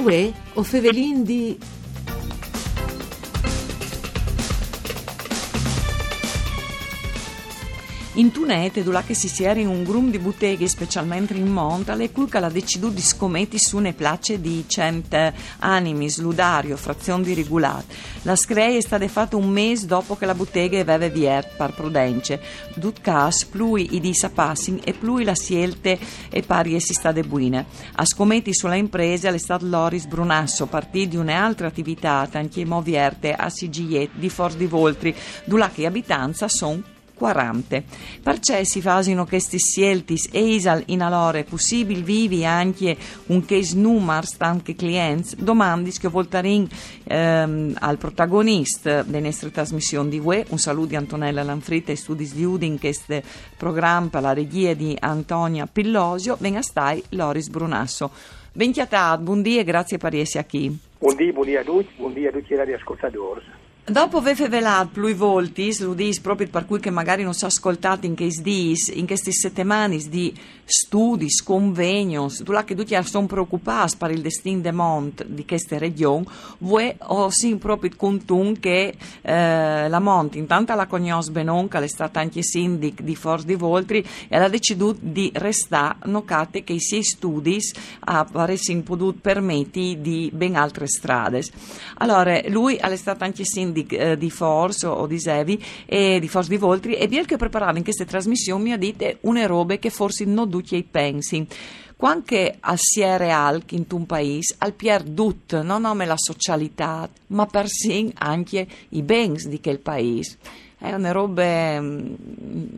Uè, o Fevelin di... In Tunete, dove che si siede in un grum di botteghe, specialmente in monta, le cui ha deciso di scommetti su ne place di cent animi, sludario, frazione di regolare. La screi è stata fatta un mese dopo che la bottega aveva viert par prudence. Dut cas, plui i di sapassin e plui la sielte e pari e si sta de buine. A scommetti sulla impresa all'estate Loris Brunasso, partì di un'altra attività, tanti movierte a Sigiet di Forz di Voltri, dove che abitanza sono 40. Perché si fasino questi sceltis eisal in alore possibili vivi anche un case numers anche clienti, domandi che voltarin ehm, al protagonista delle nostre trasmissioni di UE. Un saluto di Antonella Lanfritta e studi di Udin, questo programma la regia di Antonia Pillosio, venga stai Loris Brunasso. Benchiatat, buondì e grazie per essere qui. Buondì, buondì a tutti, buondì a tutti gli ascoltatori. Dopo aver velato più volte, lo dico proprio per cui che magari non si è ascoltato in questi dis, in queste settimane di studi, convegni, dove che tutti sono preoccupati per il destino del mondo di queste regioni, voi ho sì proprio conto che eh, la Monte, intanto la conosce bene, che è stata anche sindic di Forza di Voltri, e ha deciso di restare, nocate che i suoi studi avessero potuto permettere di ben altre strade. Allora, lui è stato anche sindic di, eh, di Force o di Sevi e di Force di Voltri e bien che preparava in queste trasmissioni mi ha detto une robe che forse non tutti i pensi quanche al siere alc in un paese, al pier dut, non nome la socialità, ma persino anche i bens di quel paese. È una robe mm,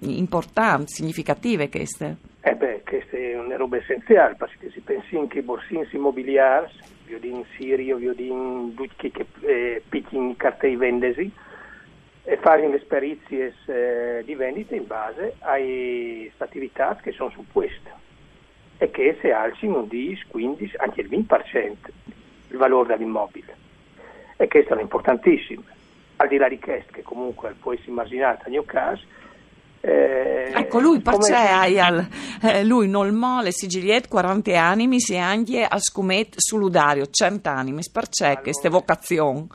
importanti, significative queste. Eh beh, queste sono robe essenziali, perché si pensi anche ai borsini immobiliari, viodin Sirio, viodin tutti che eh, picchino cartei vendesi e fare le esperienze eh, di vendita in base alle attività che sono su questo e che se alzino un 10, 15, anche il 20% il valore dell'immobile. E questo è importantissimo. Al di là di questo, che comunque può essere immaginato nel mio caso, eh, ecco, lui perché al, eh, lui non mole sigiliet 40 anni mi si anche a scumet sull'udario 100 anni, perché allora, queste vocazioni?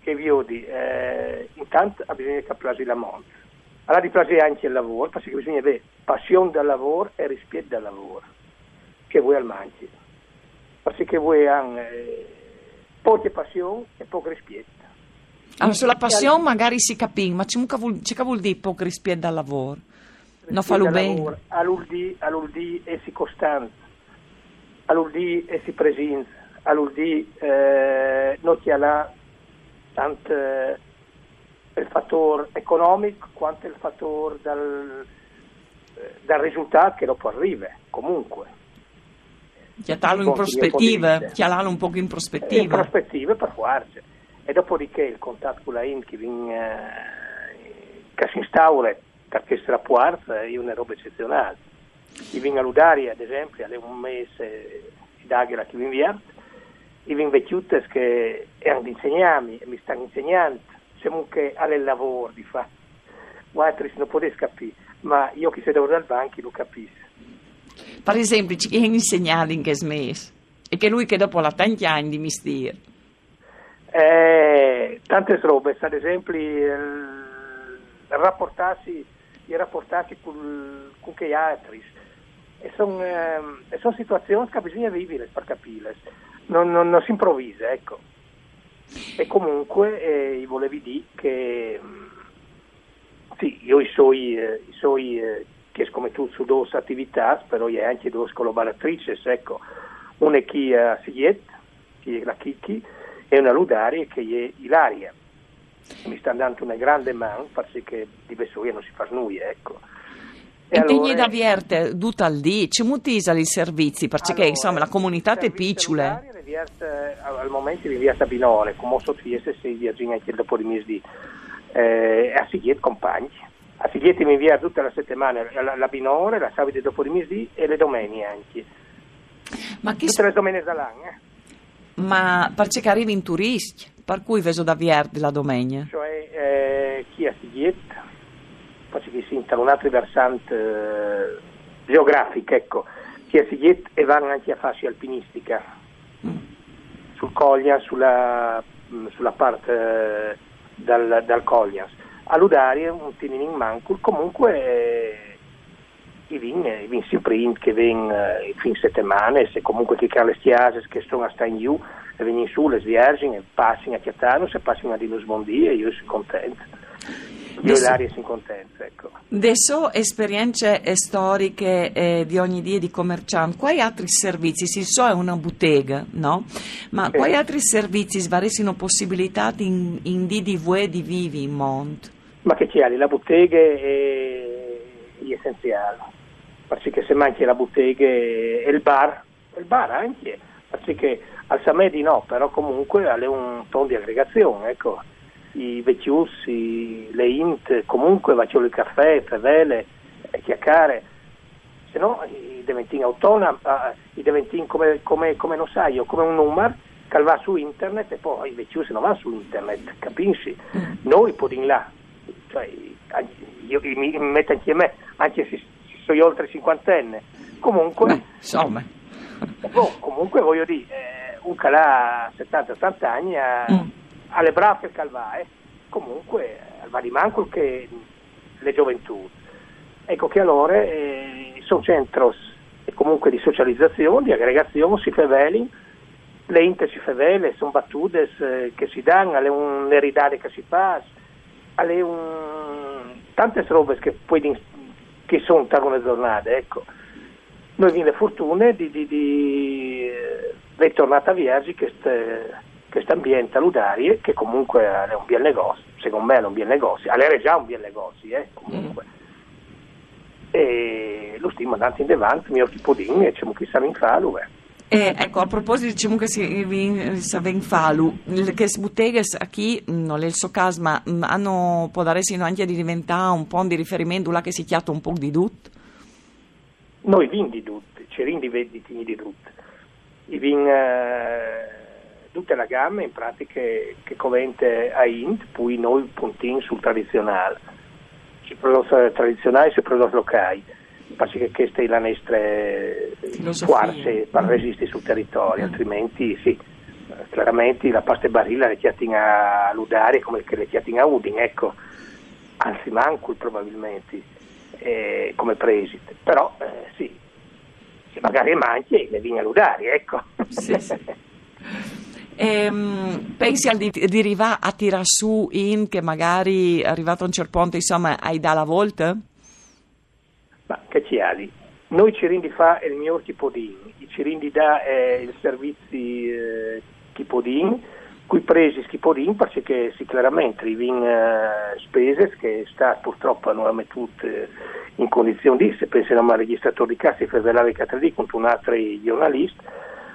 Che vi odi, eh, intanto bisogna capire la monte. Allora di piacere anche il lavoro, perché bisogna avere passione del lavoro e rispetto del lavoro, che vuoi al mangi. Perché voi hanno eh, poche passione e poco rispetto. Allora, sulla passione magari si capisce, ma c'è vuol, c'è vuol dire rispetto dal lavoro? Non fa bene. All'uldi, all'uldi e si costante, all'uldi e si presente, all'uldi eh, non ti ha tanto eh, il fattore economico quanto il fattore dal, eh, dal risultato che dopo arriva, comunque. Chiatarlo in prospettiva, chialarlo un po' in prospettiva. In prospettiva per farci e dopodiché il contatto con la IN che, eh, che si instaura perché la quarta è una roba eccezionale. I vin a Ludari, ad esempio, alle un mese di Daghera che vi inviato, i vin vecchiute che erano insegnami e mi stanno insegnando, siamo che alle lavoro di fatto. Altri non potete capire, ma io che sedo dal banco lo capisco. Per esempio, ci hanno insegnato in che mese e che lui che dopo la tanti anni di mestiere eh, tante robe, ad esempio il, rapportarsi, il rapportarsi con, con gli altri. E sono eh, son situazioni che bisogna vivere per capire, non, non, non, si improvvisa, ecco. E comunque eh, volevi dire che sì, io i suoi, eh, i suoi eh, che come tu su due attività, però io anche due collaboratrici, ecco, una è chi a Sigliet, chi è la Chicchi, è una ludaria che è ilaria. Mi sta dando una grande mano, farsi che di Vesuvia non si fa nulla, ecco. E, e allora, da vierte, tutta al dì, c'è molti i servizi, perché allora, insomma la comunità è piccola. Al momento vi vierte a Binore, come so se si Virginia anche dopo di mesi eh, a Sigliet compagni. A Sigliet mi invia tutta la settimana la, la Binore, la sabato dopo di mesi e le domeniche anche. Ma che Tutte le domeniche dall'anno, eh? Ma perché arrivi in turisti, per cui vedo da Vierdi la domenica. Cioè, eh, chi ha Sigliet, faccio che si un altro versante eh, geografico, ecco, chi ha Sigliet e vanno anche a fascia alpinistica. Mm. Collias, sulla, sulla parte eh, dal, dal Collias. A Ludari un tinin in mancul, comunque eh, i vin, i vin si print che ven eh, fin settimane, se comunque che le stiases che sono a sta in giù e vengono su le viergine, passino a Chiatano, se passino a Dinus Bondi e io sono contento. Io e l'aria sono contento, ecco. Adesso esperienze storiche eh, di ogni dia di commerciante, quali altri servizi? Si so è una bottega, no? Ma eh. quali altri servizi svaressino possibilità in, in DDV di vivi in mondo? Ma che c'è? La bottega è, è essenziale perché se manchi la bottega e il bar, il bar anche, perché al Samedi no, però comunque ha un tono di aggregazione, ecco, i vecchiussi, le int, comunque faccio il caffè, fevele, chiacchiare, se no i diventini autonomi, i diventini come, come, come non sai, io, come un numero che va su internet e poi i vecchiussi non vanno su internet, capisci? Mm. Noi poi là, cioè, io, mi, mi metto anche a me, anche se sono oltre cinquantenne. Comunque, Beh, insomma. Boh, comunque voglio dire, eh, un calà 70-80 anni ha, mm. ha le braccia che va, eh. comunque va di manco che le gioventù. Ecco che allora eh, sono centri comunque di socializzazione, di aggregazione, si feveli, le inter si fevele, sono battute eh, che si danno, alle un eridare che si fa, alle un... tante robe che poi che sono alcune giornate, ecco. Noi abbiamo le fortune di, di, di eh, tornata a che questo ambiente a Ludarie, che comunque è un bel negozio, secondo me è un bel negozio, è già un bel negozio, eh, comunque. Mm. E lo stiamo andando in avanti, mio tipo di e diciamo che siamo in fallo, eh. Eh, ecco, a proposito, diciamo che si sa in falu, che botteghe qui, non è il suo caso, ma hanno, può dare anche di diventare un po' di riferimento là che si chiama un po' di tutto? Noi vin di tutto, ci venditi di tutto. I vin eh, tutta la gamma in pratica che covente a Int, poi noi puntini sul tradizionale. Ci prodotti tradizionali e ci prodotti locali perché questa è la nostra forza per resistere sul territorio, mm. altrimenti sì, chiaramente la pasta e barilla le chiatin a Ludari come le chiatin a Udin, ecco, anzi manco probabilmente eh, come preside, però eh, sì, se magari manchi le viene a Ludari, ecco. Sì, sì. Ehm, pensi al di, di arrivare a tirare su in che magari arrivato a un certo punto insomma hai da la volta? Ma che ci ha Noi ci rindi fa il mio Chipodin, i Cirindi dà eh, il servizi eh, Chipodin, cui presi Schipodin perché sì, chiaramente i vin eh, spese che sta purtroppo non mettute in condizione di, se pensiamo al registratore di cassa e federale Catrì con un altro giornalista,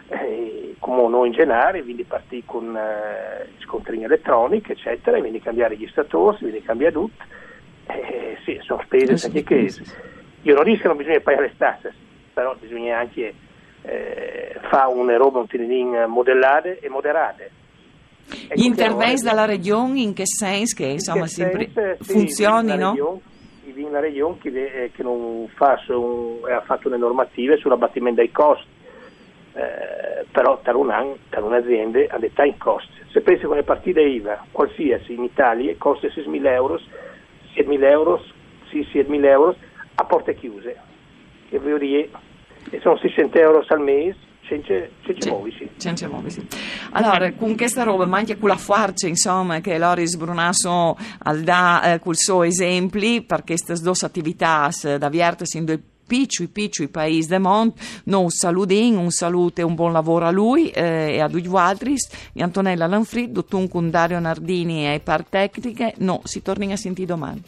eh, come noi in generale, quindi partì con eh, scontrini elettronici, eccetera, e quindi cambiare i registratori, quindi cambia tutto, eh, sì, sono spese anche che io non dico che non bisogna pagare le tasse, però bisogna anche eh, fare una roba un tininin modellate e moderate. Gli interventi dalla regione in che senso? Che insomma che sempre sì, funzionino? Sì, la regione che, eh, che non fa un, ha fatto le normative sull'abbattimento dei costi, eh, però per un anno, per un'azienda ha detto in costi. Se pensi con le partite IVA, qualsiasi in Italia, costa 6.000 euro, 7.000 euro, sì, 7.000 euro, a porte chiuse. Che vuol dire, sono 600 euro al mese, senza, muoversi. Allora, con questa roba, ma anche con la forza, insomma, che Loris Brunasso al dà eh, col suo esempi, per queste due attività da viertes in due piccoli, piccoli paesi del mondo. Noi un saludin, un saluto e un buon lavoro a lui eh, e a tutti gli altri. Antonella Lanfrid, dottor Dario Nardini e par tecniche. No, si torna a sentire domani.